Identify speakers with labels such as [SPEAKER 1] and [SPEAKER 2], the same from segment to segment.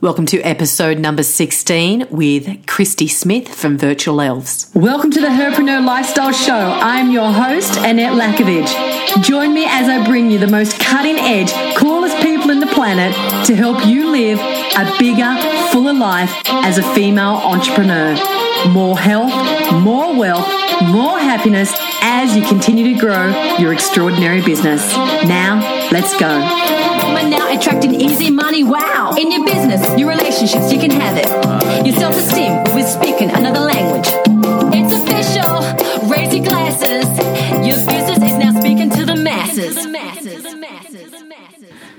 [SPEAKER 1] Welcome to episode number 16 with Kristy Smith from Virtual Elves.
[SPEAKER 2] Welcome to the Herpreneur Lifestyle Show. I'm your host, Annette Lackovic. Join me as I bring you the most cutting edge, coolest people in the planet to help you live a bigger, fuller life as a female entrepreneur. More health, more wealth, more happiness as you continue to grow your extraordinary business. Now, let's go.
[SPEAKER 3] Now attracting easy money. Wow. In your business, your relationships, you can have it. Your self esteem with speaking another language. It's official. Raise your glasses. Your business is now speaking to the masses.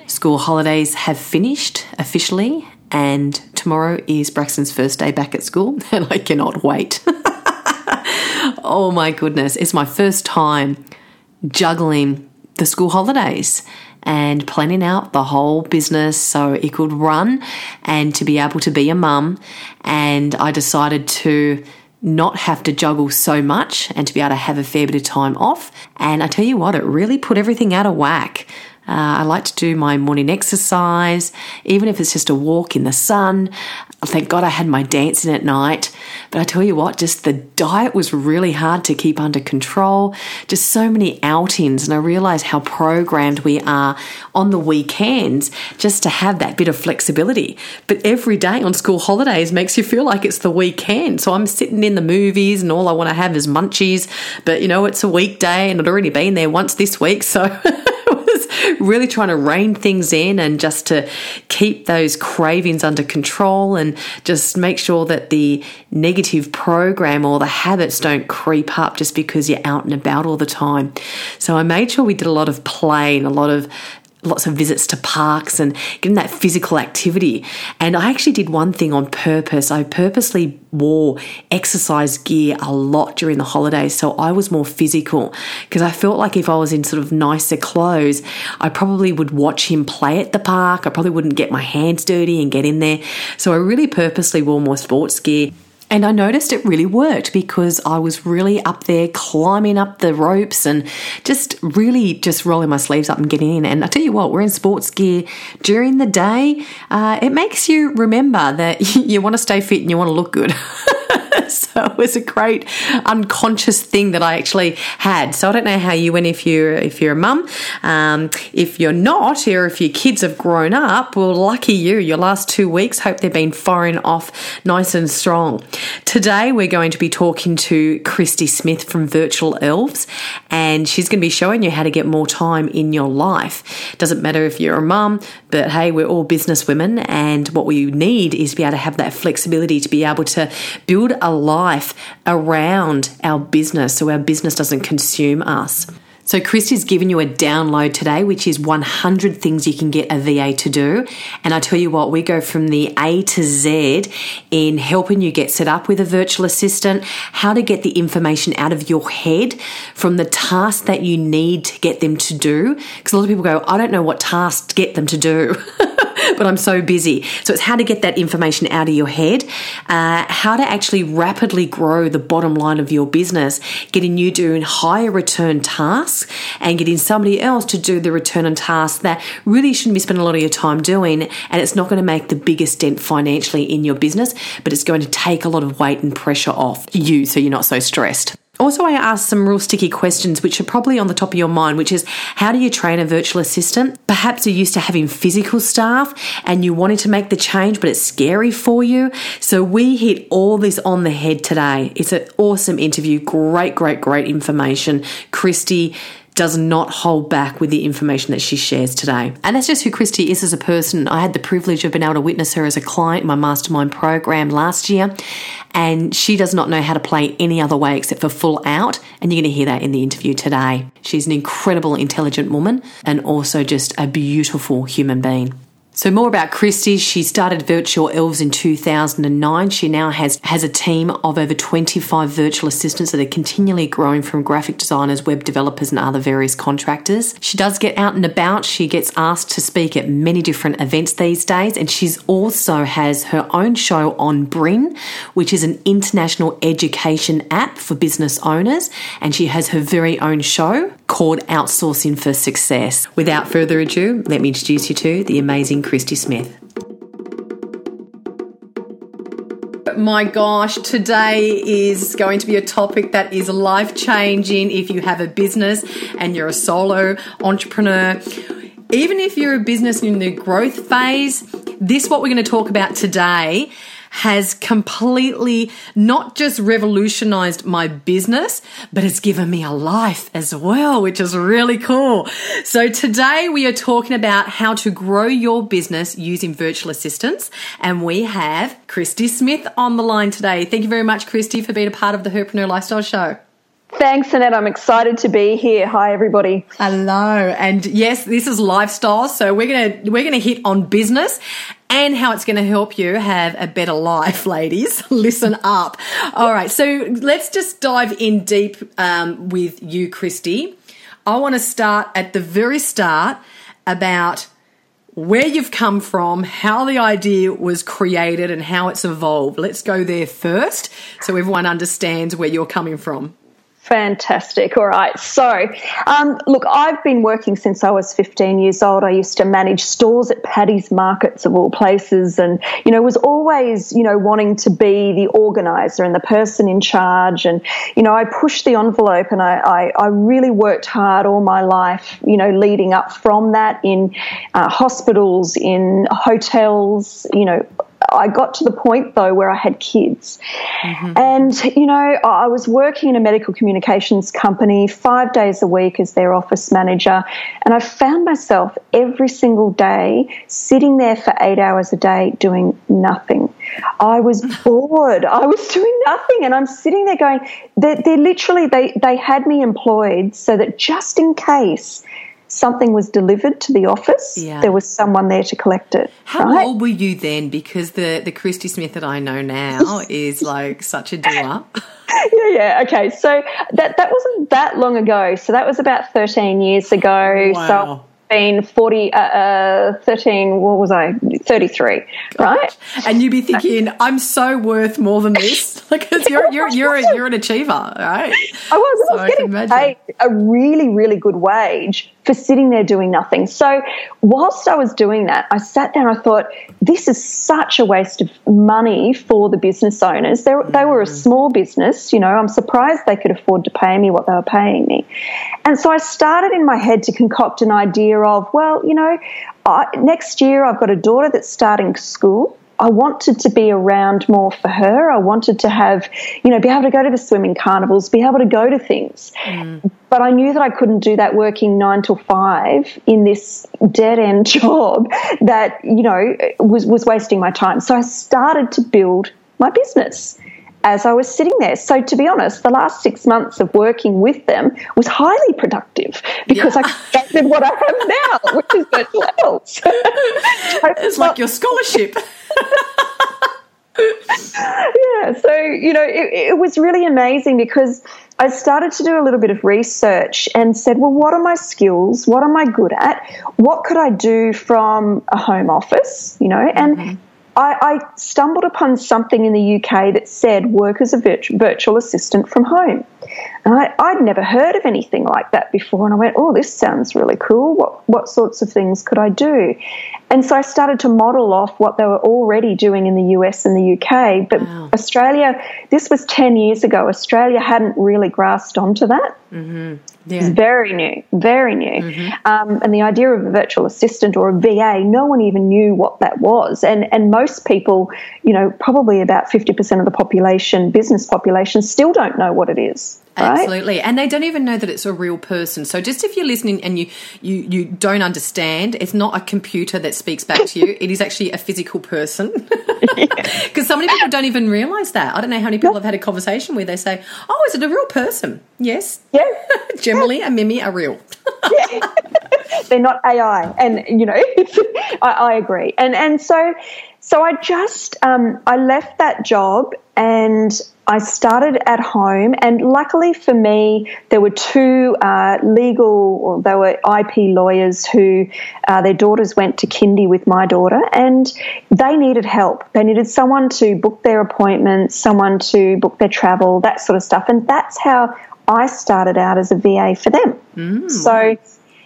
[SPEAKER 1] School holidays have finished officially, and tomorrow is Braxton's first day back at school, and I cannot wait. oh my goodness, it's my first time juggling the school holidays and planning out the whole business so it could run and to be able to be a mum. And I decided to not have to juggle so much and to be able to have a fair bit of time off. And I tell you what, it really put everything out of whack. Uh, I like to do my morning exercise, even if it's just a walk in the sun. Thank God I had my dancing at night. But I tell you what, just the diet was really hard to keep under control. Just so many outings. And I realized how programmed we are on the weekends just to have that bit of flexibility. But every day on school holidays makes you feel like it's the weekend. So I'm sitting in the movies and all I want to have is munchies. But you know, it's a weekday and I'd already been there once this week. So. really trying to rein things in and just to keep those cravings under control and just make sure that the negative program or the habits don't creep up just because you're out and about all the time. So I made sure we did a lot of play and a lot of lots of visits to parks and getting that physical activity. And I actually did one thing on purpose. I purposely wore exercise gear a lot during the holidays. So I was more physical because I felt like if I was in sort of nicer clothes, I probably would watch him play at the park. I probably wouldn't get my hands dirty and get in there. So I really purposely wore more sports gear. And I noticed it really worked because I was really up there climbing up the ropes and just really just rolling my sleeves up and getting in. And I tell you what, we're in sports gear during the day. Uh, it makes you remember that you want to stay fit and you want to look good. so it was a great unconscious thing that I actually had. So I don't know how you went if you're if you're a mum. Um, if you're not, or if your kids have grown up, well, lucky you. Your last two weeks, hope they've been firing off nice and strong. Today we're going to be talking to Kristy Smith from Virtual Elves, and she's going to be showing you how to get more time in your life. Doesn't matter if you're a mum, but hey, we're all business women, and what we need is to be able to have that flexibility to be able to build a life around our business so our business doesn't consume us. So, Kristy's given you a download today, which is 100 things you can get a VA to do. And I tell you what, we go from the A to Z in helping you get set up with a virtual assistant, how to get the information out of your head from the task that you need to get them to do. Because a lot of people go, I don't know what task to get them to do. but I'm so busy. So it's how to get that information out of your head, uh, how to actually rapidly grow the bottom line of your business, getting you doing higher return tasks and getting somebody else to do the return on tasks that really shouldn't be spending a lot of your time doing. And it's not going to make the biggest dent financially in your business, but it's going to take a lot of weight and pressure off you so you're not so stressed. Also, I asked some real sticky questions, which are probably on the top of your mind, which is how do you train a virtual assistant? Perhaps you're used to having physical staff and you wanted to make the change, but it's scary for you. So, we hit all this on the head today. It's an awesome interview. Great, great, great information. Kristy does not hold back with the information that she shares today. And that's just who Kristy is as a person. I had the privilege of being able to witness her as a client in my mastermind program last year, and she does not know how to play any other way except for full out. And you're going to hear that in the interview today. She's an incredible, intelligent woman and also just a beautiful human being. So more about Kristy. She started Virtual Elves in 2009. She now has, has a team of over 25 virtual assistants that are continually growing from graphic designers, web developers, and other various contractors. She does get out and about. She gets asked to speak at many different events these days, and she's also has her own show on Brin, which is an international education app for business owners, and she has her very own show called Outsourcing for Success. Without further ado, let me introduce you to the amazing Kristy Smith. My gosh, today is going to be a topic that is life changing if you have a business and you're a solo entrepreneur. Even if you're a business in the growth phase, this what we're going to talk about today has completely not just revolutionized my business, but it's given me a life as well, which is really cool. So today we are talking about how to grow your business using virtual assistants. And we have Kristy Smith on the line today. Thank you very much, Kristy, for being a part of the Herpreneur Lifestyle Show.
[SPEAKER 4] Thanks, Annette. I'm excited to be here. Hi, everybody.
[SPEAKER 1] Hello, and yes, this is lifestyle. So we're gonna we're gonna hit on business and how it's going to help you have a better life, ladies. Listen up. All right, so let's just dive in deep um, with you, Kristy. I want to start at the very start about where you've come from, how the idea was created, and how it's evolved. Let's go there first so everyone understands where you're coming from.
[SPEAKER 4] Fantastic. All right. So, um, look, I've been working since I was 15 years old. I used to manage stores at Paddy's Markets of all places, and you know, was always you know wanting to be the organizer and the person in charge. And you know, I pushed the envelope, and I, I, I really worked hard all my life. You know, leading up from that in uh, hospitals, in hotels. You know, I got to the point though where I had kids. Mm-hmm. And, you know, I was working in a medical communications company five days a week as their office manager. And I found myself every single day sitting there for eight hours a day doing nothing. I was bored. I was doing nothing. And I'm sitting there going, they're, they're literally, they, they had me employed so that just in case something was delivered to the office, yeah. there was someone there to collect it.
[SPEAKER 1] How right? old were you then? Because the the Kristy Smith that I know now is like such a doer.
[SPEAKER 4] yeah, yeah. Okay, so that that wasn't that long ago. So that was about thirteen years ago. Wow. So been 40, uh, uh, 13, what was I, 33, right?
[SPEAKER 1] And you'd be thinking, I'm so worth more than this. Because you're, you're, you're, a, you're an achiever, right?
[SPEAKER 4] I was, so I was getting paid a really, really good wage for sitting there doing nothing. So, whilst I was doing that, I sat there and I thought, this is such a waste of money for the business owners. They, they were a mm. small business, you know, I'm surprised they could afford to pay me what they were paying me. And so I started in my head to concoct an idea of, well, you know, I, next year I've got a daughter that's starting school. I wanted to be around more for her. I wanted to have, you know, be able to go to the swimming carnivals, be able to go to things. Mm. But I knew that I couldn't do that working nine till five in this dead end job that, you know, was, was wasting my time. So I started to build my business as I was sitting there. So, to be honest, the last six months of working with them was highly productive because yeah. I did what I have now, which is Virtual Elves.
[SPEAKER 1] it's like your scholarship.
[SPEAKER 4] yeah, so, you know, it, it was really amazing because I started to do a little bit of research and said, well, what are my skills? What am I good at? What could I do from a home office? You know, and mm-hmm I, I, stumbled upon something in the UK that said work as a virtu- virtual assistant from home. And I, would never heard of anything like that before. And I went, oh, this sounds really cool. What, what sorts of things could I do? And so I started to model off what they were already doing in the US and the UK. But wow. Australia, this was 10 years ago, Australia hadn't really grasped onto that. Mm-hmm. Yeah. It's very new, very new. Mm-hmm. Um, and the idea of a virtual assistant or a VA, no one even knew what that was. And, and most people, you know, probably about 50% of the population, business population, still don't know what it is. Right?
[SPEAKER 1] Absolutely, and they don't even know that it's a real person. So, just if you're listening and you you you don't understand, it's not a computer that speaks back to you. it is actually a physical person. Because so many people don't even realise that. I don't know how many people I've had a conversation where they say, "Oh, is it a real person?" Yes.
[SPEAKER 4] Yeah.
[SPEAKER 1] Generally, a Mimi are real.
[SPEAKER 4] yeah. They're not AI, and you know, I, I agree. And and so so I just um, I left that job and I started at home, and luckily for me, there were two uh, legal, or they were IP lawyers who uh, their daughters went to kindy with my daughter, and they needed help. They needed someone to book their appointments, someone to book their travel, that sort of stuff, and that's how I started out as a VA for them. Mm. So,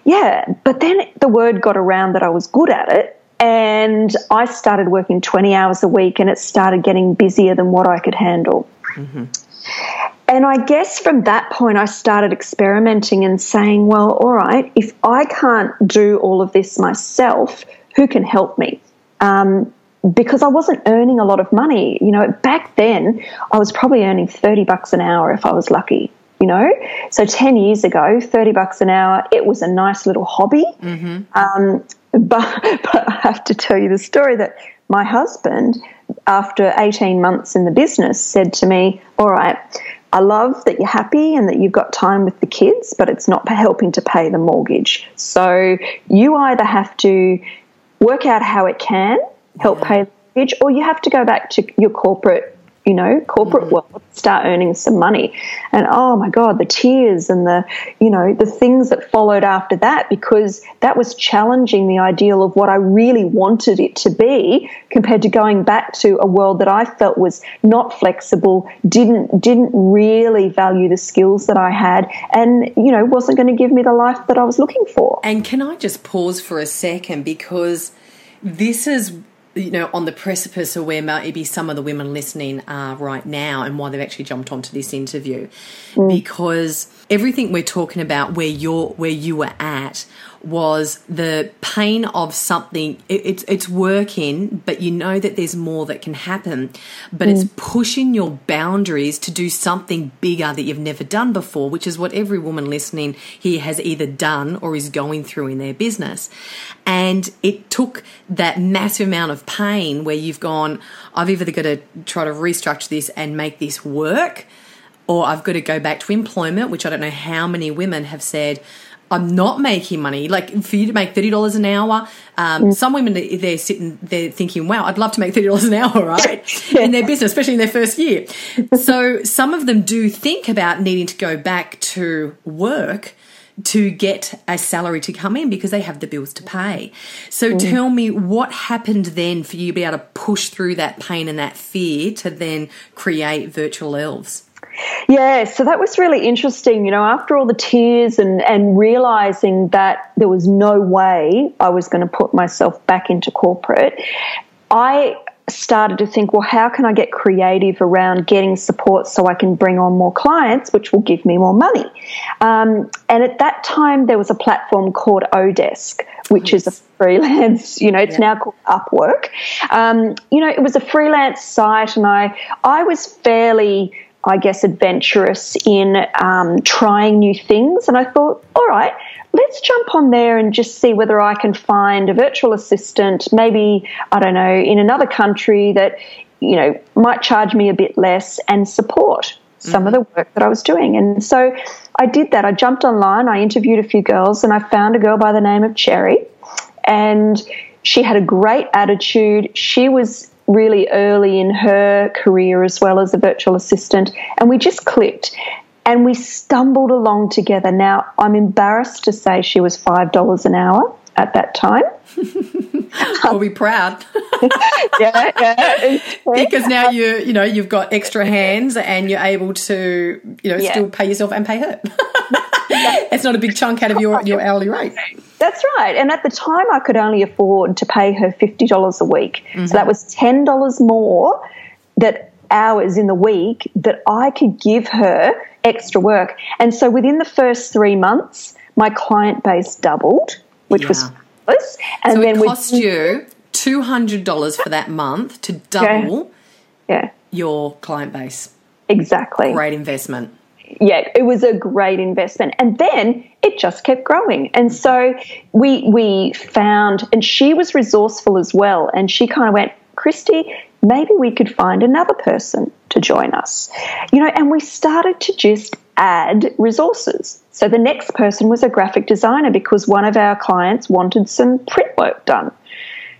[SPEAKER 4] yeah, but then the word got around that I was good at it And I started working 20 hours a week and it started getting busier than what I could handle. And I guess from that point, I started experimenting and saying, well, all right, if I can't do all of this myself, who can help me? Um, because I wasn't earning a lot of money. You know, back then, I was probably earning 30 bucks an hour if I was lucky. You know, so 10 years ago, 30 bucks an hour, it was a nice little hobby. Um, but, but I have to tell you the story that my husband, after 18 months in the business, said to me, All right, I love that you're happy and that you've got time with the kids, but it's not helping to pay the mortgage. So you either have to work out how it can help pay the mortgage, or you have to go back to your corporate you know, corporate mm. world, start earning some money. And oh my God, the tears and the, you know, the things that followed after that, because that was challenging the ideal of what I really wanted it to be compared to going back to a world that I felt was not flexible, didn't, didn't really value the skills that I had and, you know, wasn't going to give me the life that I was looking for.
[SPEAKER 1] And can I just pause for a second because this is you know on the precipice of where maybe some of the women listening are right now and why they've actually jumped onto this interview. Mm. Because everything we're talking about where you're where you were at was the pain of something it, it's it's working but you know that there's more that can happen but it's mm. pushing your boundaries to do something bigger that you've never done before which is what every woman listening here has either done or is going through in their business. And it took that massive amount of pain where you've gone I've either got to try to restructure this and make this work or I've got to go back to employment, which I don't know how many women have said, I'm not making money. Like for you to make thirty dollars an hour, um, some women they're sitting there thinking, "Wow, I'd love to make thirty dollars an hour, right?" in their business, especially in their first year. so some of them do think about needing to go back to work to get a salary to come in because they have the bills to pay. So tell me what happened then for you to be able to push through that pain and that fear to then create virtual elves.
[SPEAKER 4] Yeah, so that was really interesting. You know, after all the tears and, and realizing that there was no way I was going to put myself back into corporate, I started to think, well, how can I get creative around getting support so I can bring on more clients, which will give me more money? Um, and at that time, there was a platform called Odesk, which is a freelance, you know, it's now called Upwork. Um, you know, it was a freelance site, and I, I was fairly I guess, adventurous in um, trying new things. And I thought, all right, let's jump on there and just see whether I can find a virtual assistant, maybe, I don't know, in another country that, you know, might charge me a bit less and support some of the work that I was doing. And so I did that. I jumped online, I interviewed a few girls, and I found a girl by the name of Cherry. And she had a great attitude. She was really early in her career as well as a virtual assistant, and we just clicked. And we stumbled along together. Now, I'm embarrassed to say she was $5 an hour at that time.
[SPEAKER 1] We'll be proud
[SPEAKER 4] yeah, yeah.
[SPEAKER 1] because now you you know you've got extra hands and you're able to you know
[SPEAKER 4] Yeah.
[SPEAKER 1] still pay yourself and pay her. it's not a big chunk out of your your hourly rate.
[SPEAKER 4] That's right. And at the time, I could only afford to pay her $50 a week. So mm-hmm. that was $10 more that hours in the week that I could give her extra work. And so within the first three months, my client base doubled, which was
[SPEAKER 1] Yeah.
[SPEAKER 4] fabulous. And
[SPEAKER 1] So
[SPEAKER 4] then
[SPEAKER 1] it
[SPEAKER 4] we
[SPEAKER 1] cost you two hundred dollars for that month to double
[SPEAKER 4] yeah,
[SPEAKER 1] your client base.
[SPEAKER 4] exactly.
[SPEAKER 1] Great investment.
[SPEAKER 4] Yeah, it was a great investment. And then it just kept growing. And so we we found and she was resourceful as well. And she kind of went, Kristy, maybe we could find another person to join us. You know, and we started to just add resources. So the next person was a graphic designer because one of our clients wanted some print work done.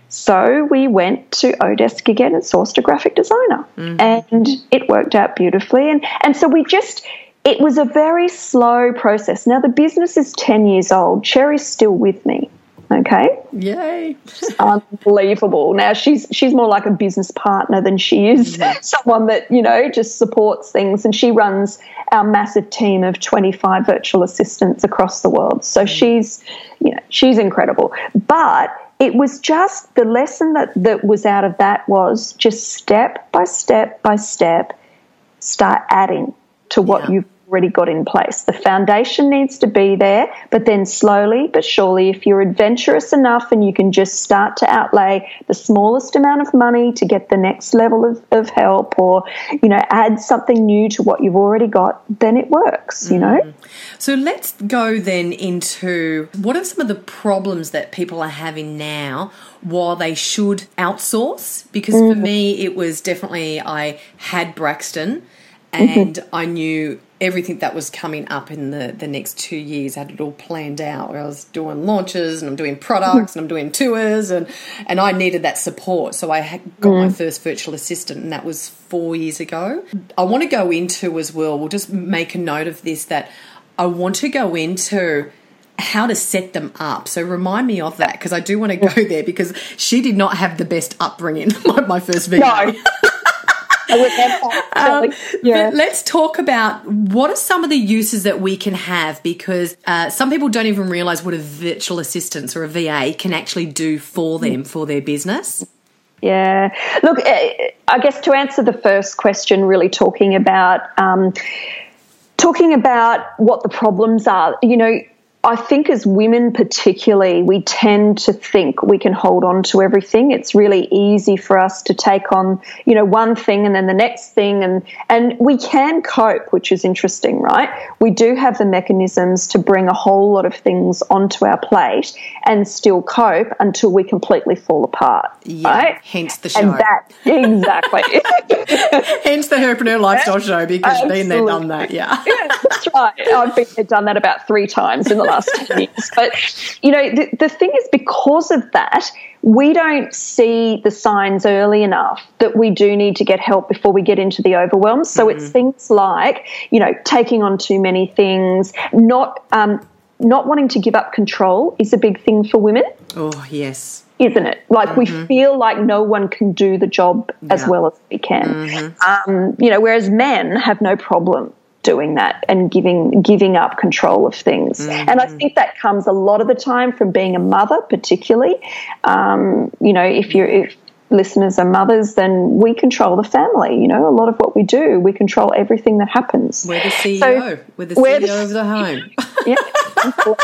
[SPEAKER 4] So we went to Odesk again and sourced a graphic designer, mm-hmm. and it worked out beautifully. And and so we just it was a very slow process. Now the business is ten years old. Cherry's still with me. Okay,
[SPEAKER 1] Yay!
[SPEAKER 4] unbelievable. Now she's she's more like a business partner than she is someone that you know just supports things. And she runs our massive team of twenty five virtual assistants across the world. So mm. she's you know she's incredible. But it was just the lesson that, that was out of that was just step by step by step, start adding to what
[SPEAKER 1] Yeah.
[SPEAKER 4] you've already got in place. The foundation needs to be there, but then slowly but surely, if you're adventurous enough and you can just start to outlay the smallest amount of money to get the next level of, of help or, you know, add something new to what you've already got, then it works, you know? Mm-hmm.
[SPEAKER 1] So let's go then into what are some of the problems that people are having now while they should outsource? Because for mm. me, it was definitely I had Braxton mm-hmm. and I knew everything that was coming up in the, the next two years. I had it all planned out where I was doing launches and I'm doing products and I'm doing tours and, and I needed that support. So I got my mm. first virtual assistant and that was four years ago. I want to go into as well, we'll just make a note of this that I want to go into how to set them up. So remind me of that because I do want to go there because she did not have the best upbringing. My, my first video.
[SPEAKER 4] No. I would never
[SPEAKER 1] Um,
[SPEAKER 4] yeah.
[SPEAKER 1] But let's talk about what are some of the uses that we can have because uh, some people don't even realize what a virtual assistant or a VA can actually do for them for their business.
[SPEAKER 4] Yeah. Look, eh, I guess to answer the first question, really talking about um, talking about what the problems are. You know, I think as women, particularly, we tend to think we can hold on to everything. It's really easy for us to take on, you know, one thing and then the next thing, and and we can cope, which is interesting, right? We do have the mechanisms to bring a whole lot of things onto our plate and still cope until we completely fall apart,
[SPEAKER 1] Yeah,
[SPEAKER 4] right?
[SPEAKER 1] hence the show.
[SPEAKER 4] And that exactly.
[SPEAKER 1] hence the Herpreneur Lifestyle Show because been there, done that. Yeah.
[SPEAKER 4] That's right. I've been there, done that about three times in the last 10 years. But, you know, the, the thing is, because of that, we don't see the signs early enough that we do need to get help before we get into the overwhelm. So it's things like, you know, taking on too many things, not, um, not wanting to give up control is a big thing for women
[SPEAKER 1] Oh yes.
[SPEAKER 4] isn't it? Like we feel like no one can do the job as well as we can. Um, you know, whereas men have no problem doing that and giving giving up control of things. And I think that comes a lot of the time from being a mother, particularly. Um, you know, if you're if listeners are mothers, then we control the family. You know, a lot of what we do, we control everything that happens.
[SPEAKER 1] We're the CEO.
[SPEAKER 4] So-
[SPEAKER 1] we're the
[SPEAKER 4] we're
[SPEAKER 1] CEO
[SPEAKER 4] the-
[SPEAKER 1] of the home.
[SPEAKER 4] yeah.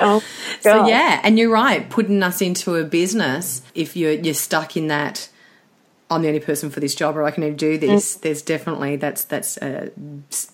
[SPEAKER 4] Oh,
[SPEAKER 1] So yeah, and you're right. Putting us into a business, if you're you're stuck in that, I'm the only person for this job, or I can only do this. Mm. There's definitely that's that's a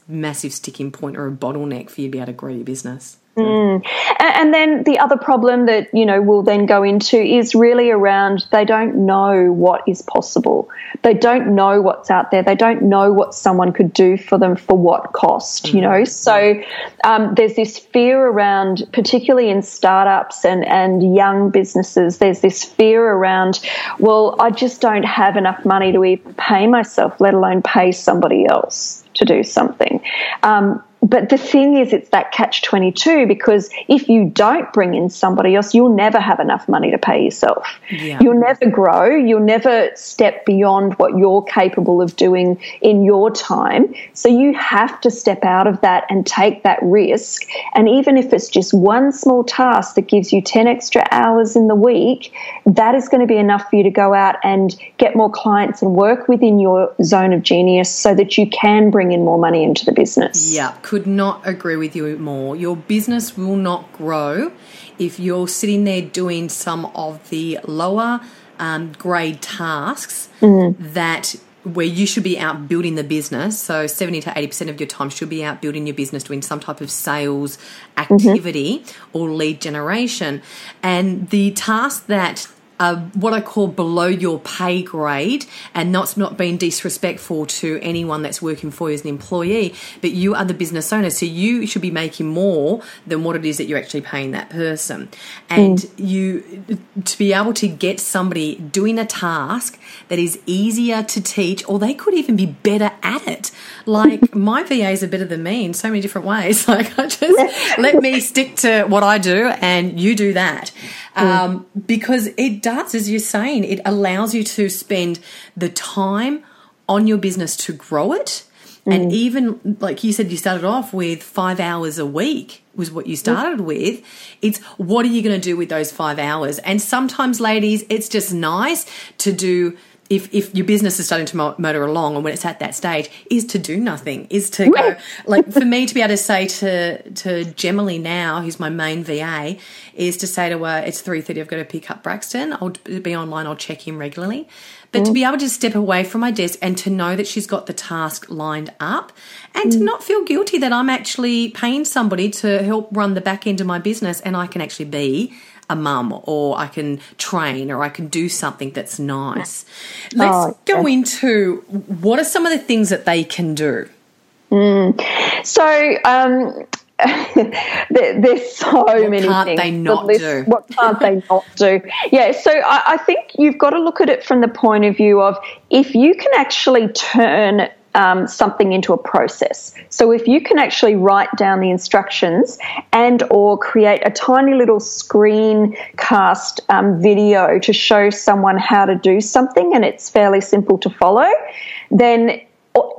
[SPEAKER 1] massive sticking point or a bottleneck for you to be able to grow your business.
[SPEAKER 4] And, and then the other problem that you know we'll then go into is really around they don't know what is possible. They don't know what's out there. They don't know what someone could do for them for what cost. You know, so um, there's this fear around, particularly in startups and and young businesses. There's this fear around, well, I just don't have enough money to even pay myself, let alone pay somebody else to do something. Um, but the thing is, it's that catch 22 because if you don't bring in somebody else, you'll never have enough money to pay yourself.
[SPEAKER 1] Yeah.
[SPEAKER 4] You'll never grow. You'll never step beyond what you're capable of doing in your time. So you have to step out of that and take that risk. And even if it's just one small task that gives you 10 extra hours in the week, that is going to be enough for you to go out and get more clients and work within your zone of genius so that you can bring in more money into the business.
[SPEAKER 1] Yeah, could not agree with you more. Your business will not grow if you're sitting there doing some of the lower um, grade tasks that where you should be out building the business. So 70 to 80% of your time should be out building your business, doing some type of sales activity or lead generation. And the tasks that are what I call below your pay grade, and not not being disrespectful to anyone that's working for you as an employee, but you are the business owner, so you should be making more than what it is that you're actually paying that person. And mm. you to be able to get somebody doing a task that is easier to teach, or they could even be better at it. Like my VAs are better than me in so many different ways. Like I just let me stick to what I do, and you do that mm. um, because it does, as you're saying, it allows you to spend the time on your business to grow it. And mm. even like you said, you started off with five hours a week was what you started with. It's what are you going to do with those five hours? And sometimes, ladies, it's just nice to do. If, if your business is starting to motor along and when it's at that stage is to do nothing is to go. Like for me to be able to say to to Gemily now who's my main VA is to say to her it's 3.30 I've got to pick up Braxton. I'll be online I'll check him regularly. But to mm. be able to step away from my desk and to know that she's got the task lined up and to mm. not feel guilty that I'm actually paying somebody to help run the back end of my business and I can actually be a mum or I can train or I can do something that's nice. Let's
[SPEAKER 4] Oh,
[SPEAKER 1] go into what are some of the things that they can do?
[SPEAKER 4] So um, there, there's so many
[SPEAKER 1] can't
[SPEAKER 4] things.
[SPEAKER 1] they
[SPEAKER 4] The
[SPEAKER 1] not do?
[SPEAKER 4] What can't they not do? Yeah. So I, I think you've got to look at it from the point of view of if you can actually turn. Um, something into a process. So if you can actually write down the instructions and or create a tiny little screencast um, video to show someone how to do something and it's fairly simple to follow, then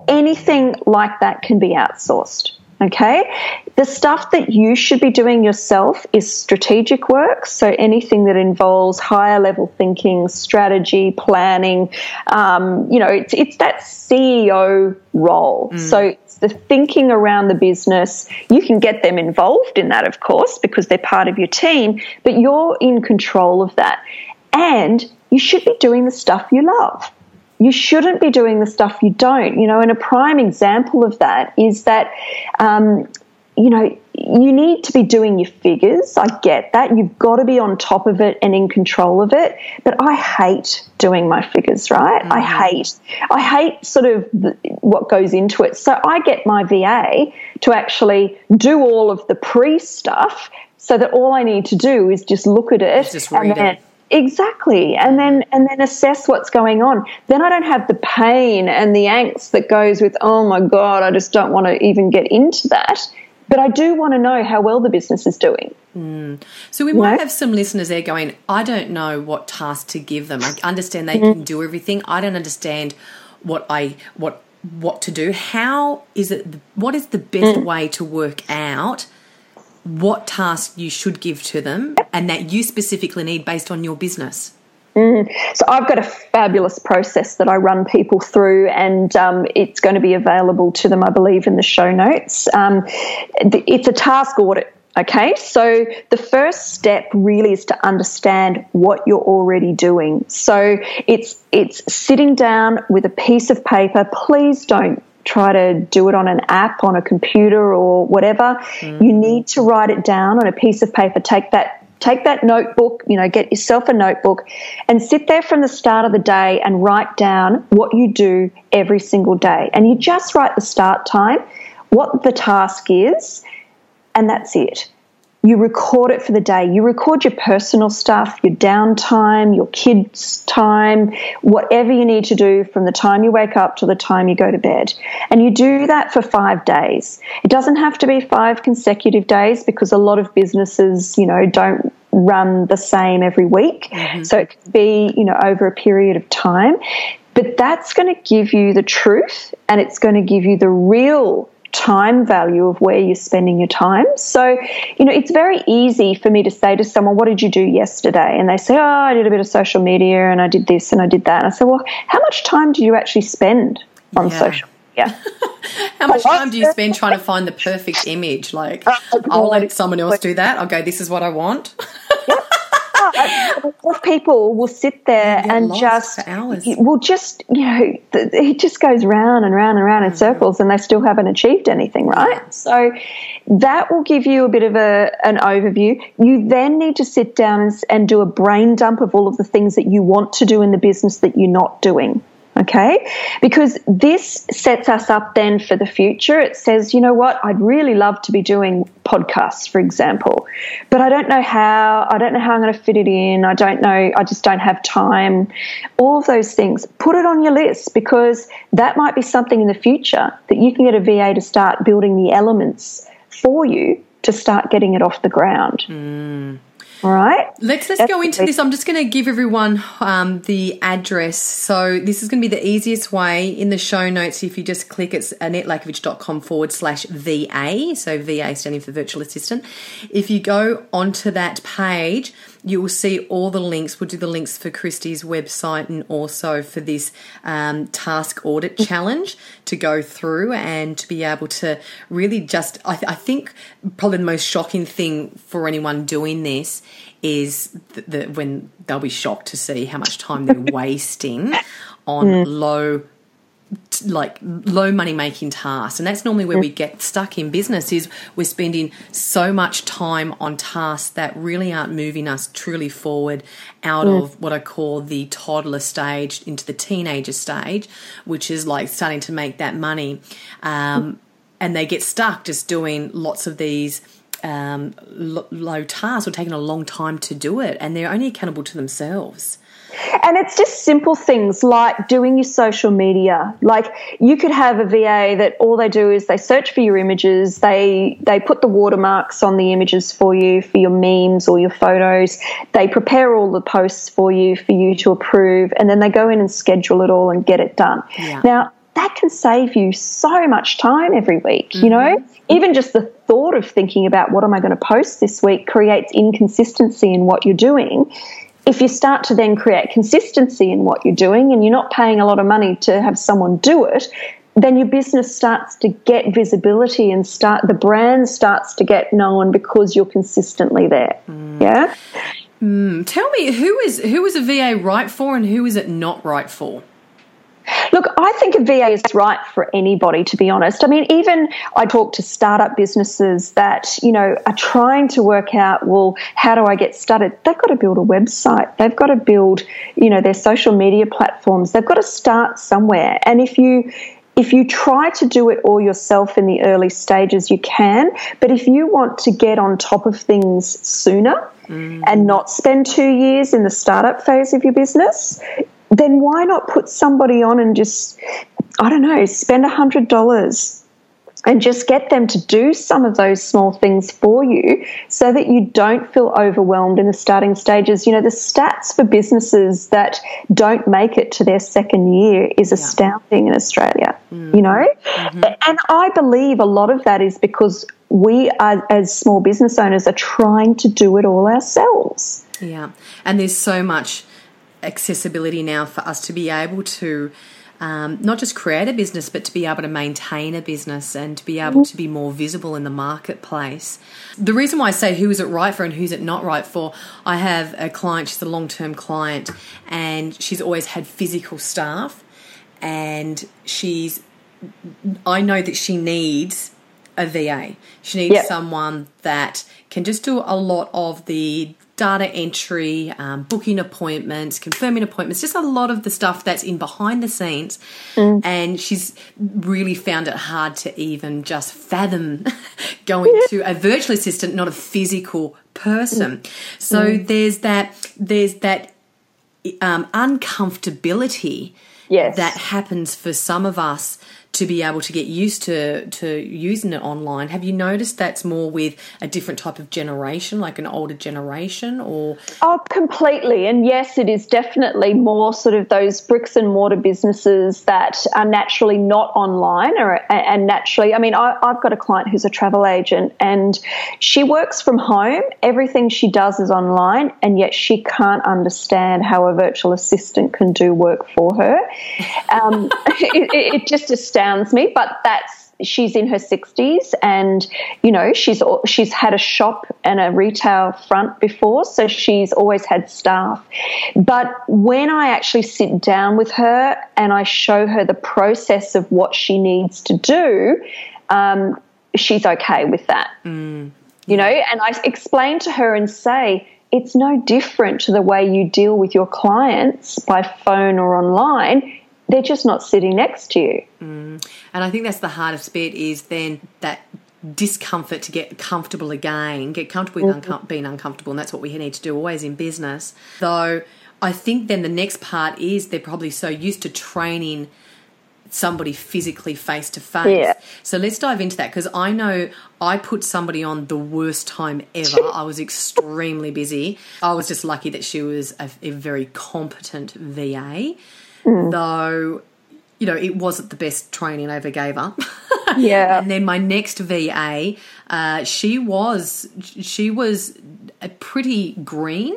[SPEAKER 4] anything like that can be outsourced. Okay. The stuff that you should be doing yourself is strategic work. So anything that involves higher level thinking, strategy, planning, um, you know, it's, it's that CEO role. So it's the thinking around the business. You can get them involved in that, of course, because they're part of your team, but you're in control of that. And you should be doing the stuff you love you shouldn't be doing the stuff you don't. You know, and a prime example of that is that, um, you know, you need to be doing your figures. I get that. You've got to be on top of it and in control of it. But I hate doing my figures, right? I hate, I hate sort of the, what goes into it. So I get my VA to actually do all of the pre stuff so that all I need to do is just look at it
[SPEAKER 1] Just
[SPEAKER 4] and then
[SPEAKER 1] it.
[SPEAKER 4] Exactly. And then and then assess what's going on. Then I don't have the pain and the angst that goes with, oh my God, I just don't want to even get into that. But I do want to know how well the business is doing.
[SPEAKER 1] So we might
[SPEAKER 4] know?
[SPEAKER 1] have some listeners there going, I don't know what task to give them. I understand they
[SPEAKER 4] Mm-hmm.
[SPEAKER 1] can do everything. I don't understand what I what what to do. How is it what is the best
[SPEAKER 4] Mm.
[SPEAKER 1] way to work out what task you should give to them and that you specifically need based on your business?
[SPEAKER 4] So I've got a fabulous process that I run people through, and um, it's going to be available to them, I believe, in the show notes. Um, it's a task audit. Okay, so the first step really is to understand what you're already doing. So it's it's sitting down with a piece of paper. Please don't try to do it on an app on a computer or whatever. You mm. need to write it down on a piece of paper. Take that take that notebook, you know, get yourself a notebook and sit there from the start of the day and write down what you do every single day. And you just write the start time, what the task is, and that's it. You record it for the day. You record your personal stuff, your downtime, your kids' time, whatever you need to do from the time you wake up to the time you go to bed. And you do that for five days. It doesn't have to be five consecutive days because a lot of businesses, you know, don't run the same every week. Mm-hmm. So it could be, you know, over a period of time. But that's going to give you the truth and it's going to give you the real time value of where you're spending your time. So, you know, it's very easy for me to say to someone, What did you do yesterday? And they say, Oh, I did a bit of social media and I did this and I did that. And I say, Well, how much time do you actually spend on
[SPEAKER 1] Yeah.
[SPEAKER 4] social media?
[SPEAKER 1] How much time do you spend trying to find the perfect image? Like, I'll let someone else do that. I'll go, this is what I want.
[SPEAKER 4] a lot of people will sit there and just will just you know it just goes round and round and round in
[SPEAKER 1] Mm-hmm.
[SPEAKER 4] circles and they still haven't achieved anything right? So that will give you a bit of a an overview. You then need to sit down and, and do a brain dump of all of the things that you want to do in the business that you're not doing Okay, because this sets us up then for the future. It says, you know what, I'd really love to be doing podcasts, for example, but I don't know how, I don't know how I'm going to fit it in. I don't know, I just don't have time. All of those things, put it on your list because that might be something in the future that you can get a VA to start building the elements for you to start getting it off the ground. Mm. All right.
[SPEAKER 1] Let's let's go into this. I'm just going to give everyone um, the address. So this is going to be the easiest way in the show notes. If you just click it's annettelackovic.com forward slash VA. So VA standing for virtual assistant. If you go onto that page, you will see all the links. We'll do the links for Kristy's website and also for this um, task audit challenge to go through and to be able to really just. I, th- I think probably the most shocking thing for anyone doing this is that when they'll be shocked to see how much time they're wasting on mm. low like low money making tasks and that's normally where we get stuck in business is we're spending so much time on tasks that really aren't moving us truly forward out mm. of what I call the toddler stage into the teenager stage which is like starting to make that money um, and they get stuck just doing lots of these um, low tasks or taking a long time to do it, and they're only accountable to themselves.
[SPEAKER 4] And it's just simple things like doing your social media. Like you could have a VA that all they do is they search for your images, they they put the watermarks on the images for you for your memes or your photos. They prepare all the posts for you for you to approve, and then they go in and schedule it all and get it done. Yeah. Now that can save you so much time every week, mm-hmm. you know? Even just the thought of thinking about what am I going to post this week creates inconsistency in what you're doing. If you start to then create consistency in what you're doing and you're not paying a lot of money to have someone do it, then your business starts to get visibility and start the brand starts to get known because you're consistently there. Mm. Yeah.
[SPEAKER 1] Mm. Tell me who is who is a VA right for and who is it not right for?
[SPEAKER 4] Look, I think a VA is right for anybody, to be honest. I mean, even I talk to startup businesses that, you know, are trying to work out, well, how do I get started? They've got to build a website. They've got to build, you know, their social media platforms. They've got to start somewhere. And if you, if you try to do it all yourself in the early stages, you can. But if you want to get on top of things sooner mm. and not spend two years in the startup phase of your business, then why not put somebody on and just, I don't know, spend a hundred dollars and just get them to do some of those small things for you so that you don't feel overwhelmed in the starting stages. You know, the stats for businesses that don't make it to their second year is yeah. astounding in Australia, mm. you know? Mm-hmm. And I believe a lot of that is because we are, as small business owners, are trying to do it all ourselves.
[SPEAKER 1] Yeah. And there's so much accessibility now for us to be able to um, not just create a business, but to be able to maintain a business and to be able to be more visible in the marketplace. The reason why I say who is it right for and who's it not right for, I have a client, she's a long term client, and she's always had physical staff, and she's, I know that she needs a VA. She needs yep. someone that can just do a lot of the data entry, um, booking appointments, confirming appointments, just a lot of the stuff that's in behind the scenes. Mm. And she's really found it hard to even just fathom going to a virtual assistant, not a physical person. Mm. So mm. there's that, there's that um, uncomfortability yes. that happens for some of us to be able to get used to to using it online. Have you noticed that's more with a different type of generation, like an older generation, or?
[SPEAKER 4] Oh, completely. And yes, it is definitely more sort of those bricks and mortar businesses that are naturally not online, or and naturally. I mean, I, I've got a client who's a travel agent, and she works from home. Everything she does is online, and yet she can't understand how a virtual assistant can do work for her. Um, it, it just astounds astounds me, but that's she's in her 60s and you know she's she's had a shop and a retail front before so she's always had staff. But when i actually sit down with her and i show her the process of what she needs to do um, she's okay with that. Mm. you know and i explain to her and say it's no different to the way you deal with your clients by phone or online they're just not sitting next to you.
[SPEAKER 1] Mm. And I think that's the hardest bit is then that discomfort to get comfortable again, get comfortable with mm-hmm. being uncomfortable, and that's what we need to do always in business. Though I think then the next part is they're probably so used to training somebody physically face to face. So let's dive into that because I know I put somebody on the worst time ever. I was extremely busy. I was just lucky that she was a, a very competent VA, though. You know, it wasn't the best training I ever gave up.
[SPEAKER 4] Yeah.
[SPEAKER 1] and then my next VA, uh, she was she was a pretty green,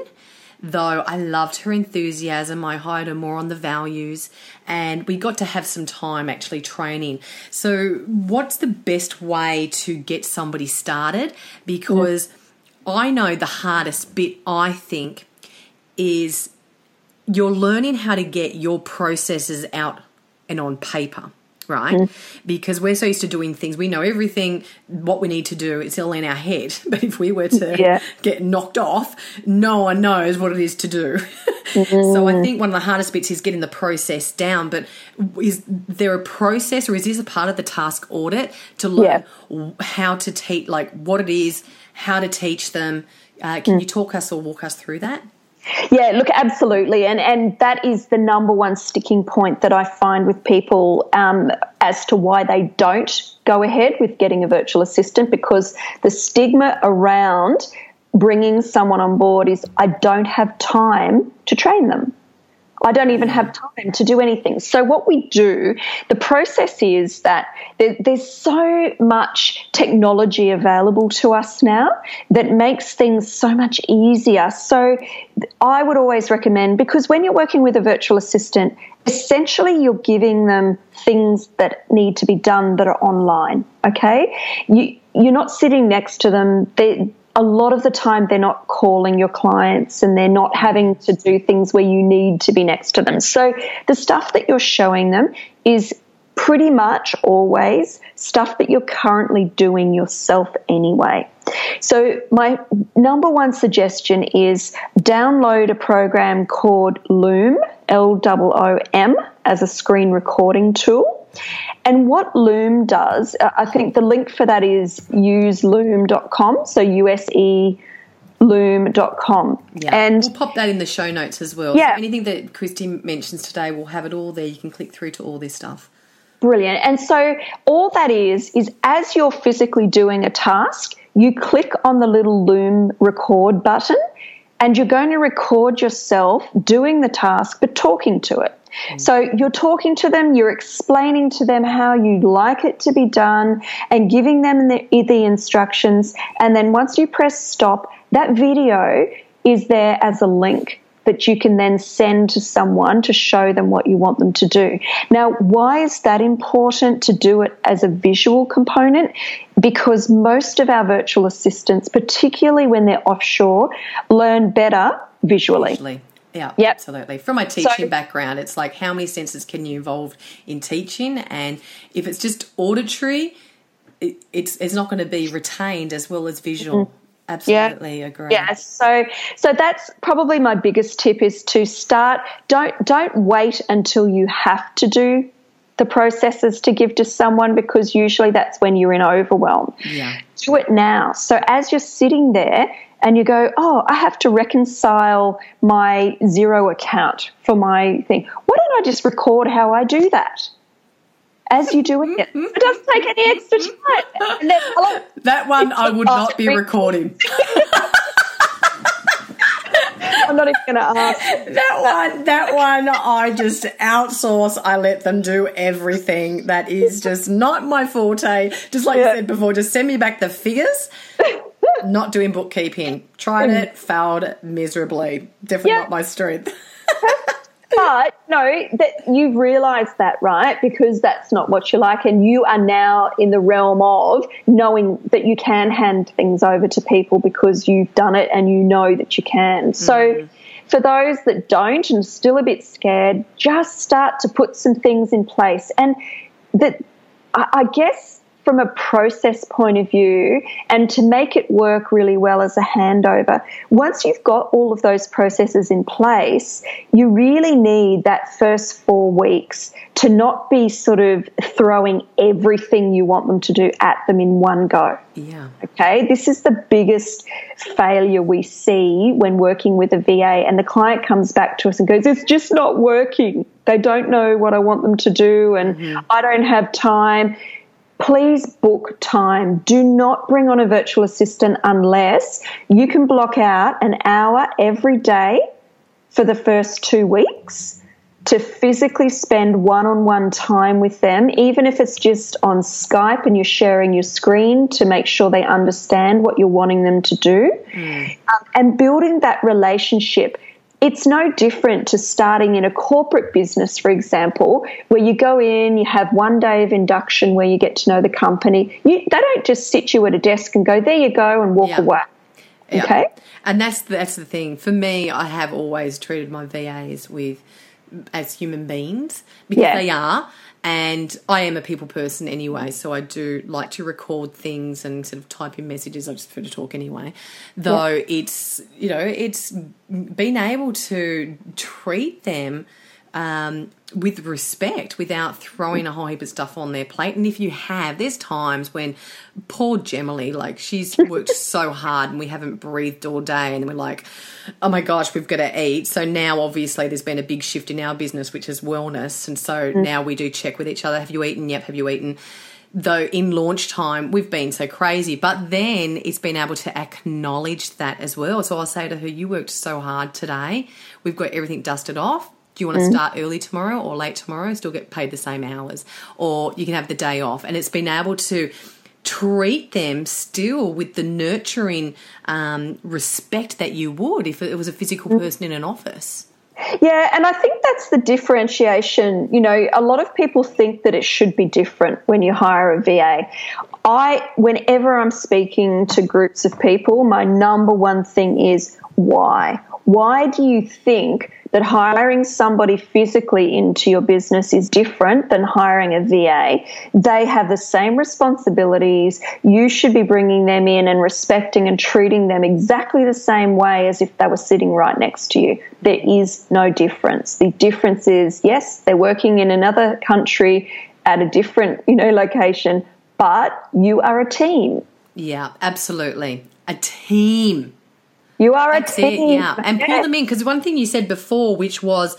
[SPEAKER 1] though I loved her enthusiasm. I hired her more on the values, and we got to have some time actually training. So, what's the best way to get somebody started? Because I know the hardest bit, I think, is you're learning how to get your processes out and on paper right? Mm. Because we're so used to doing things we know everything what we need to do it's all in our head. But if we were to
[SPEAKER 4] Yeah.
[SPEAKER 1] get knocked off no one knows what it is to do. So i mm. think one of the hardest bits is getting the process down but is there a process or is this a part of the task audit to learn how to teach like what it is how to teach them? Uh, can you mm. talk us or walk us through that
[SPEAKER 4] Yeah, look, absolutely, and and that is the number one sticking point that I find with people um, as to why they don't go ahead with getting a virtual assistant because the stigma around bringing someone on board is I don't have time to train them. I don't even have time to do anything. So, what we do, the process is that there, there's so much technology available to us now that makes things so much easier. So, I would always recommend because when you're working with a virtual assistant, essentially you're giving them things that need to be done that are online. Okay, you you're not sitting next to them. They, a lot of the time they're not calling your clients and they're not having to do things where you need to be next to them. So the stuff that you're showing them is pretty much always stuff that you're currently doing yourself anyway. So my number one suggestion is download a program called Loom, L O O M, as a screen recording tool. And what Loom does, uh, I think the link for that is useloom.com, so U S E loom.com.
[SPEAKER 1] Yeah.
[SPEAKER 4] And
[SPEAKER 1] we'll pop that in the show notes as well.
[SPEAKER 4] Yeah.
[SPEAKER 1] So anything that Kristy mentions today, we'll have it all there. You can click through to all this stuff.
[SPEAKER 4] Brilliant. And so all that is, is as you're physically doing a task, you click on the little Loom record button and you're going to record yourself doing the task but talking to it. Mm. So you're talking to them, you're explaining to them how you'd like it to be done and giving them the, the instructions. And then once you press stop, that video is there as a link that you can then send to someone to show them what you want them to do. Now, why is that important to do it as a visual component? Because most of our virtual assistants, particularly when they're offshore, learn better visually.
[SPEAKER 1] Actually. Yeah,
[SPEAKER 4] Yep.
[SPEAKER 1] absolutely. From my teaching
[SPEAKER 4] So-
[SPEAKER 1] background, it's like how many senses can you involve in teaching? And if it's just auditory, it, it's it's not going to be retained as well as visual. Mm-hmm. Absolutely agree.
[SPEAKER 4] Yeah, so so that's probably my biggest tip is to start don't don't wait until you have to do the processes to give to someone because usually that's when you're in overwhelm.
[SPEAKER 1] Yeah.
[SPEAKER 4] Do it now. So as you're sitting there and you go, "Oh, I have to reconcile my Xero account for my thing. Why don't I just record how I do that?" As you're doing it, it doesn't take any extra time. And then, oh,
[SPEAKER 1] That one I would not be recording.
[SPEAKER 4] I'm not even going to ask.
[SPEAKER 1] that one, that one, I just outsource. I let them do everything. That is just not my forte. Just like
[SPEAKER 4] Yeah.
[SPEAKER 1] you said before, just send me back the figures. not doing bookkeeping. Tried it, um, failed miserably. Definitely
[SPEAKER 4] Yeah.
[SPEAKER 1] not my strength.
[SPEAKER 4] But no, that you've realised that, right? Because that's not what you like, and you are now in the realm of knowing that you can hand things over to people because you've done it and you know that you can. Mm. So, for those that don't and still a bit scared, just start to put some things in place, and that I I guess from a process point of view and to make it work really well as a handover, once you've got all of those processes in place, you really need that first four weeks to not be sort of throwing everything you want them to do at them in one go.
[SPEAKER 1] Yeah.
[SPEAKER 4] Okay, this is the biggest failure we see when working with a VA, and the client comes back to us and goes, It's just not working. they don't know what I want them to do and mm-hmm. I don't have time. Please book time. Do not bring on a virtual assistant unless you can block out an hour every day for the first two weeks to physically spend one on one time with them, even if it's just on Skype and you're sharing your screen to make sure they understand what you're wanting them to do. Um, and building that relationship. It's no different to starting in a corporate business, for example, where you go in, you have one day of induction where you get to know the company. You, they don't just sit you at a desk and go, there you go, and walk
[SPEAKER 1] Yeah.
[SPEAKER 4] away.
[SPEAKER 1] Yeah.
[SPEAKER 4] Okay?
[SPEAKER 1] And that's that's the thing. For me, I have always treated my VAs with as human beings because
[SPEAKER 4] Yeah.
[SPEAKER 1] they are. And I am a people person anyway, so I do like to record things and sort of type in messages. I just prefer to talk anyway. Though it's you know it's being able to treat them um, with respect without throwing a whole heap of stuff on their plate. And if you have, there's times when poor Gemily, like she's worked so hard and we haven't breathed all day, and we're like, oh my gosh, we've got to eat. So now, obviously, there's been a big shift in our business, which is wellness. And so now we do check with each other have you eaten? Yep, have you eaten? Though in launch time, we've been so crazy, but then it's been able to acknowledge that as well. So I'll say to her, You worked so hard today. We've got everything dusted off. Do you want to start early tomorrow or late tomorrow? Still get paid the same hours. Or you can have the day off. And it's been able to treat them still with the nurturing um, respect that you would if it was a physical person in an office.
[SPEAKER 4] Yeah, and I think that's the differentiation. You know, a lot of people think that it should be different when you hire a VA. I, whenever I'm speaking to groups of people, my number one thing is why? Why do you think that hiring somebody physically into your business is different than hiring a VA? They have the same responsibilities. You should be bringing them in and respecting and treating them exactly the same way as if they were sitting right next to you. There is no difference. The difference is, yes, they're working in another country at a different, you know, location, but you are a team.
[SPEAKER 1] Yeah, absolutely. A team.
[SPEAKER 4] You are a
[SPEAKER 1] That's it,
[SPEAKER 4] team.
[SPEAKER 1] yeah. And pull them in because one thing you said before, which was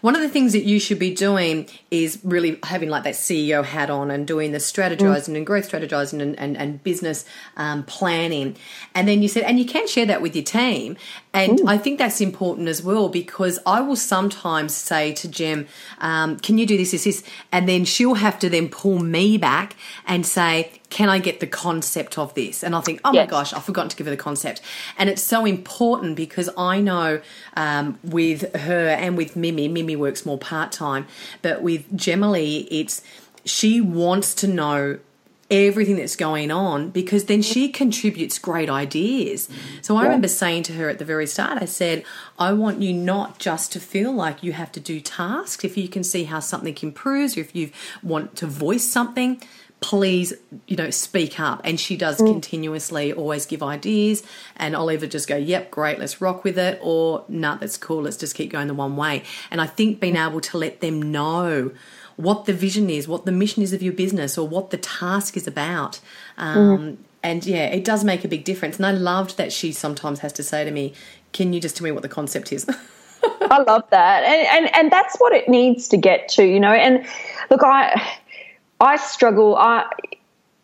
[SPEAKER 1] one of the things that you should be doing is really having like that CEO hat on and doing the strategizing and growth strategizing and, and, and business um, planning. And then you said, and you can share that with your team. And I think that's important as well because I will sometimes say to Jem, um, can you do this, this, this? And then she'll have to then pull me back and say, can I get the concept of this? And I'll think, oh
[SPEAKER 4] Yes.
[SPEAKER 1] my gosh, I've forgotten to give her the concept. And it's so important because I know um, with her and with Mimi, Mimi works more part time, but with Gemily, it's she wants to know everything that's going on because then she contributes great ideas. So I remember saying to her at the very start, I said, I want you not just to feel like you have to do tasks. If you can see how something improves or if you want to voice something, please, you know, speak up. And she does mm. continuously always give ideas. And I'll either just go, yep, great, let's rock with it, or nah, that's cool, let's just keep going the one way. And I think being mm. able to let them know what the vision is, what the mission is of your business, or what the task is about. Um, mm. And yeah, it does make a big difference. And I loved that she sometimes has to say to me, Can you just tell me what the concept is?
[SPEAKER 4] I love that, and, and and that's what it needs to get to, you know. And look, I I struggle. I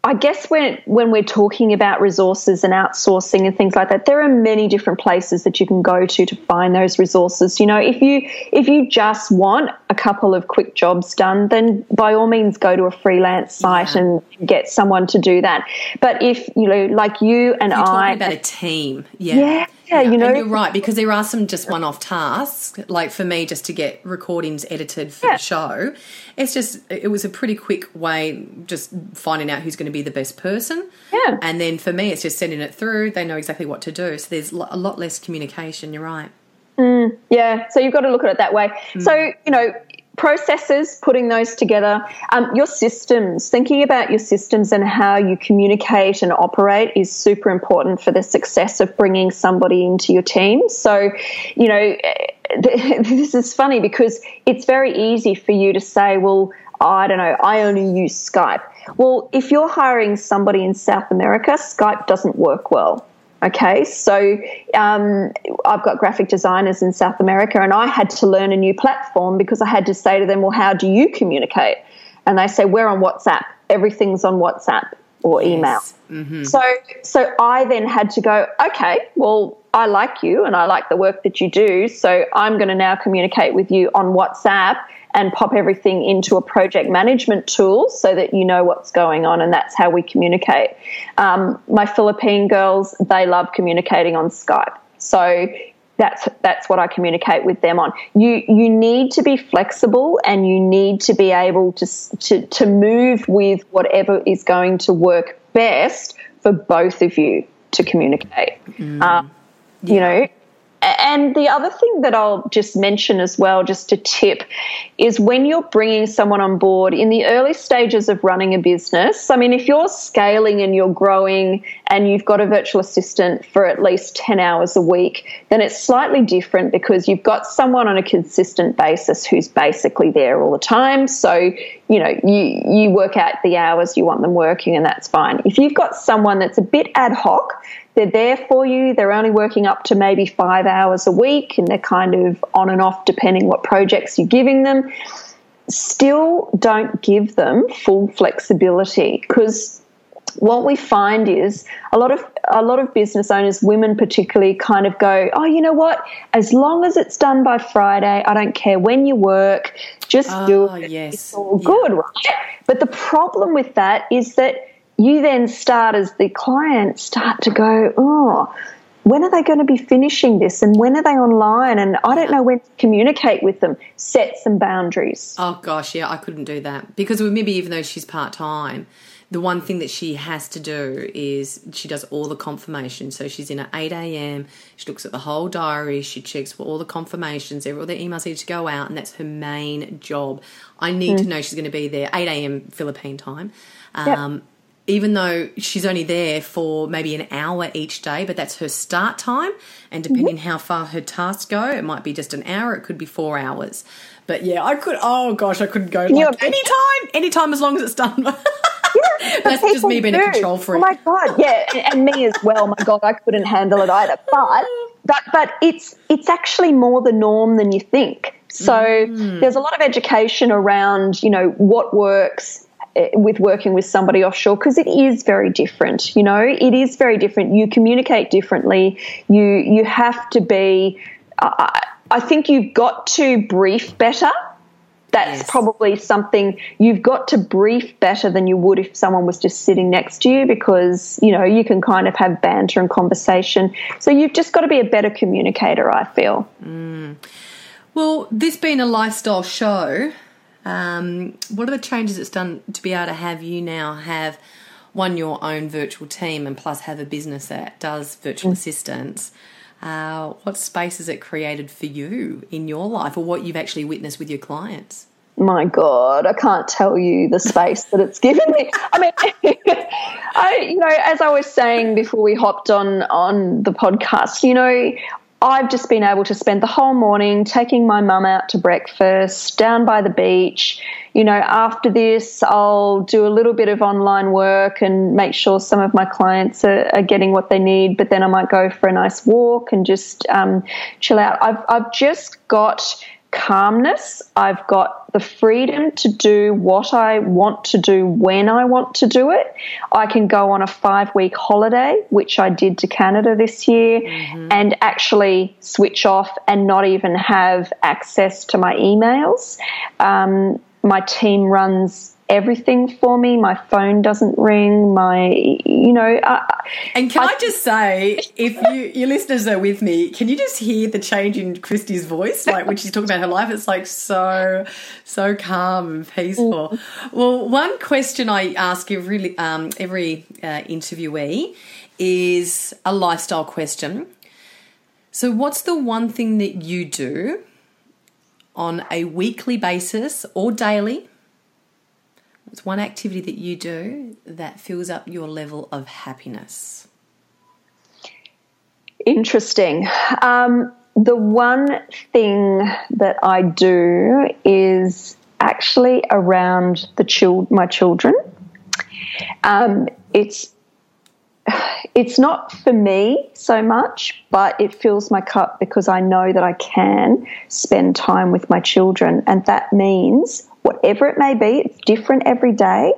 [SPEAKER 4] I guess when when we're talking about resources and outsourcing and things like that, there are many different places that you can go to to find those resources. You know, if you if you just want a couple of quick jobs done, then by all means go to a freelance site
[SPEAKER 1] Yeah.
[SPEAKER 4] and get someone to do that. But if you know, like you and
[SPEAKER 1] You're
[SPEAKER 4] I,
[SPEAKER 1] talking about a team. Yeah.
[SPEAKER 4] Yeah, yeah, you know-
[SPEAKER 1] And you're right, because there are some just one off tasks. Like for me, just to get recordings edited for
[SPEAKER 4] Yeah.
[SPEAKER 1] the show, it's just, it was a pretty quick way, just finding out who's going to be the best person.
[SPEAKER 4] Yeah.
[SPEAKER 1] And then for me, it's just sending it through. They know exactly what to do. So there's a lot less communication. You're right.
[SPEAKER 4] Mm, yeah, so you've got to look at it that way. So, mm. you know, processes, putting those together, um, your systems, thinking about your systems and how you communicate and operate is super important for the success of bringing somebody into your team. So, you know, this is funny because it's very easy for you to say, well, I don't know, I only use Skype. Well, if you're hiring somebody in South America, Skype doesn't work well. Okay, so um, I've got graphic designers in South America, and I had to learn a new platform because I had to say to them, Well, how do you communicate? And they say, We're on WhatsApp. Everything's on WhatsApp or email.
[SPEAKER 1] Mm-hmm.
[SPEAKER 4] So, so I then had to go, Okay, well, I like you and I like the work that you do. So I'm going to now communicate with you on WhatsApp and pop everything into a project management tool so that you know what's going on, and that's how we communicate. Um, my Philippine girls, they love communicating on Skype. So that's that's what I communicate with them on. You you need to be flexible and you need to be able to to to move with whatever is going to work best for both of you to communicate.
[SPEAKER 1] Mm.
[SPEAKER 4] Um, you know, and the other thing that I'll just mention as well, just a tip, is when you're bringing someone on board in the early stages of running a business. I mean, if you're scaling and you're growing and you've got a virtual assistant for at least 10 hours a week, then it's slightly different because you've got someone on a consistent basis who's basically there all the time. So, you know, you, you work out the hours you want them working, and that's fine. If you've got someone that's a bit ad hoc, they're there for you. They're only working up to maybe five hours a week and they're kind of on and off depending what projects you're giving them. Still don't give them full flexibility because what we find is a lot of a lot of business owners, women particularly, kind of go, "Oh, you know what? As long as it's done by Friday, I don't care when you work, just do
[SPEAKER 1] Oh,
[SPEAKER 4] it.
[SPEAKER 1] yes.
[SPEAKER 4] It's all good, right?" But the problem with that is that you then start as the client start to go, "Oh, when are they going to be finishing this and when are they online and I don't know when to communicate with them. Set some boundaries.
[SPEAKER 1] Oh gosh, yeah, I couldn't do that because maybe even though she's part time, the one thing that she has to do is she does all the confirmation. So she's in at eight a.m. She looks at the whole diary. She checks for all the confirmations. All the emails need to go out, and that's her main job. I need to know she's going to be there eight a.m. Philippine time. Um, Even though she's only there for maybe an hour each day, but that's her start time. And depending how far her tasks go, it might be just an hour. It could be four hours. But yeah, I could. Oh gosh, I couldn't go like anytime, anytime as long as it's done. That's just me being a control freak.
[SPEAKER 4] Oh my god, yeah, and, and me as well. My god, I couldn't handle it either. But but but it's it's actually more the norm than you think. So
[SPEAKER 1] Mm.
[SPEAKER 4] there's a lot of education around you know what works Eh, with working with somebody offshore because it is very different. You know, it is very different. You communicate differently. You you have to be. I I think you've got to brief better that's
[SPEAKER 1] Yes.
[SPEAKER 4] probably something you've got to brief better than you would if someone was just sitting next to you because you know you can kind of have banter and conversation so you've just got to be a better communicator i feel mm.
[SPEAKER 1] Well, this being a lifestyle show, um, what are the changes it's done to be able to have you now have one your own virtual team and plus have a business that does virtual assistance? Uh, what space has it created for you in your life, or what you've actually witnessed with your clients?
[SPEAKER 4] my god i can't tell you the space that it's given me i mean i you know as i was saying before we hopped on on the podcast you know I've just been able to spend the whole morning taking my mum out to breakfast down by the beach. You know, after this, I'll do a little bit of online work and make sure some of my clients are, are getting what they need. But then I might go for a nice walk and just um, chill out. I've, I've just got calmness. I've got the freedom to do what I want to do when I want to do it. I can go on a five week holiday, which I did to Canada this year, and actually switch off and not even have access to my emails. Um, my team runs everything for me. My phone doesn't ring. My, you know,
[SPEAKER 1] And can I, just say, if you your listeners are with me, can you just hear the change in Kristy's voice? Like when she's talking about her life, it's like so so calm and peaceful. Well, one question I ask every um, every uh, interviewee is a lifestyle question. So, what's the one thing that you do on a weekly basis or daily? What's one activity that you do that fills up your level of happiness?
[SPEAKER 4] Interesting. Um, the one thing that I do is actually around the child, my children. Um, it's it's not for me so much, but it fills my cup because I know that I can spend time with my children. And that means whatever it may be, it's different every day.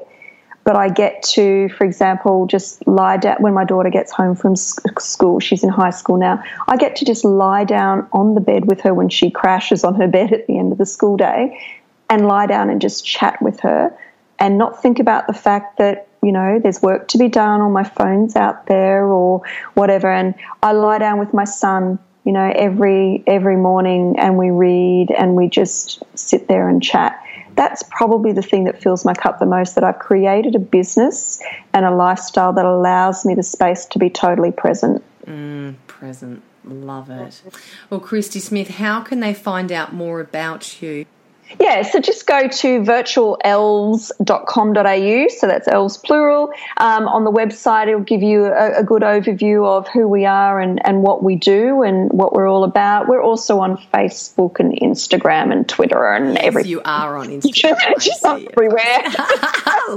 [SPEAKER 4] But I get to, for example, just lie down when my daughter gets home from school. She's in high school now. I get to just lie down on the bed with her when she crashes on her bed at the end of the school day and lie down and just chat with her and not think about the fact that you know there's work to be done or my phone's out there or whatever and i lie down with my son you know every every morning and we read and we just sit there and chat that's probably the thing that fills my cup the most that I've created a business and a lifestyle that allows me the space to be totally present.
[SPEAKER 1] Mm, present. Love it. Well, Kristy Smith, how can they find out more about you?
[SPEAKER 4] Yeah, so just go to virtualelves.com.au. So that's elves plural. Um, on the website, it'll give you a, a, good overview of who we are and, and what we do and what we're all about. We're also on Facebook and Instagram and Twitter and yes, everything.
[SPEAKER 1] You are on Instagram.
[SPEAKER 4] just everywhere.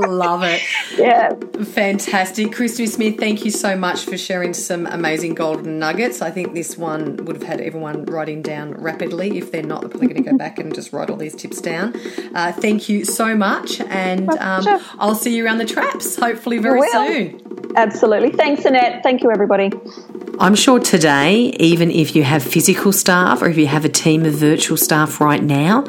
[SPEAKER 1] Love it.
[SPEAKER 4] Yeah.
[SPEAKER 1] Fantastic. Kristy Smith, thank you so much for sharing some amazing golden nuggets. I think this one would have had everyone writing down rapidly. If they're not, they're probably going to go back and just write all these tips down. Uh, thank you so much, and um, I'll see you around the traps hopefully very soon.
[SPEAKER 4] Absolutely. Thanks, Annette. Thank you, everybody.
[SPEAKER 1] I'm sure today, even if you have physical staff or if you have a team of virtual staff right now,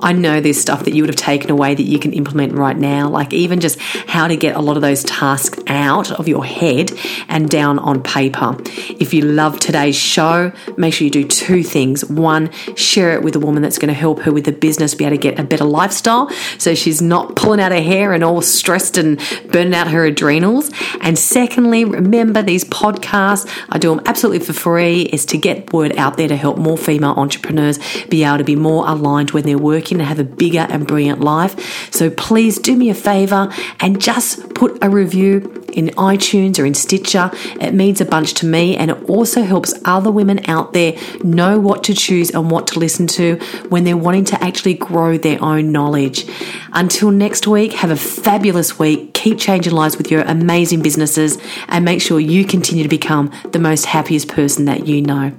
[SPEAKER 1] I know there's stuff that you would have taken away that you can implement right now, like even just how to get a lot of those tasks out of your head and down on paper. If you love today's show, make sure you do two things. One, share it with a woman that's going to help her with the business be able to get a better lifestyle so she's not pulling out her hair and all stressed and burning out her adrenals. And secondly, remember these podcasts, I do them absolutely for free, is to get word out there to help more female entrepreneurs be able to be more aligned when they're working and have a bigger and brilliant life. So please do me a favor and just put a review in iTunes or in Stitcher. It means a bunch to me and it also helps other women out there know what to choose and what to listen to when they're wanting to actually grow their own knowledge. Until next week, have a fabulous week. Keep changing lives with your amazing businesses and make sure you continue to become the most happiest person that you know.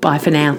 [SPEAKER 1] Bye for now.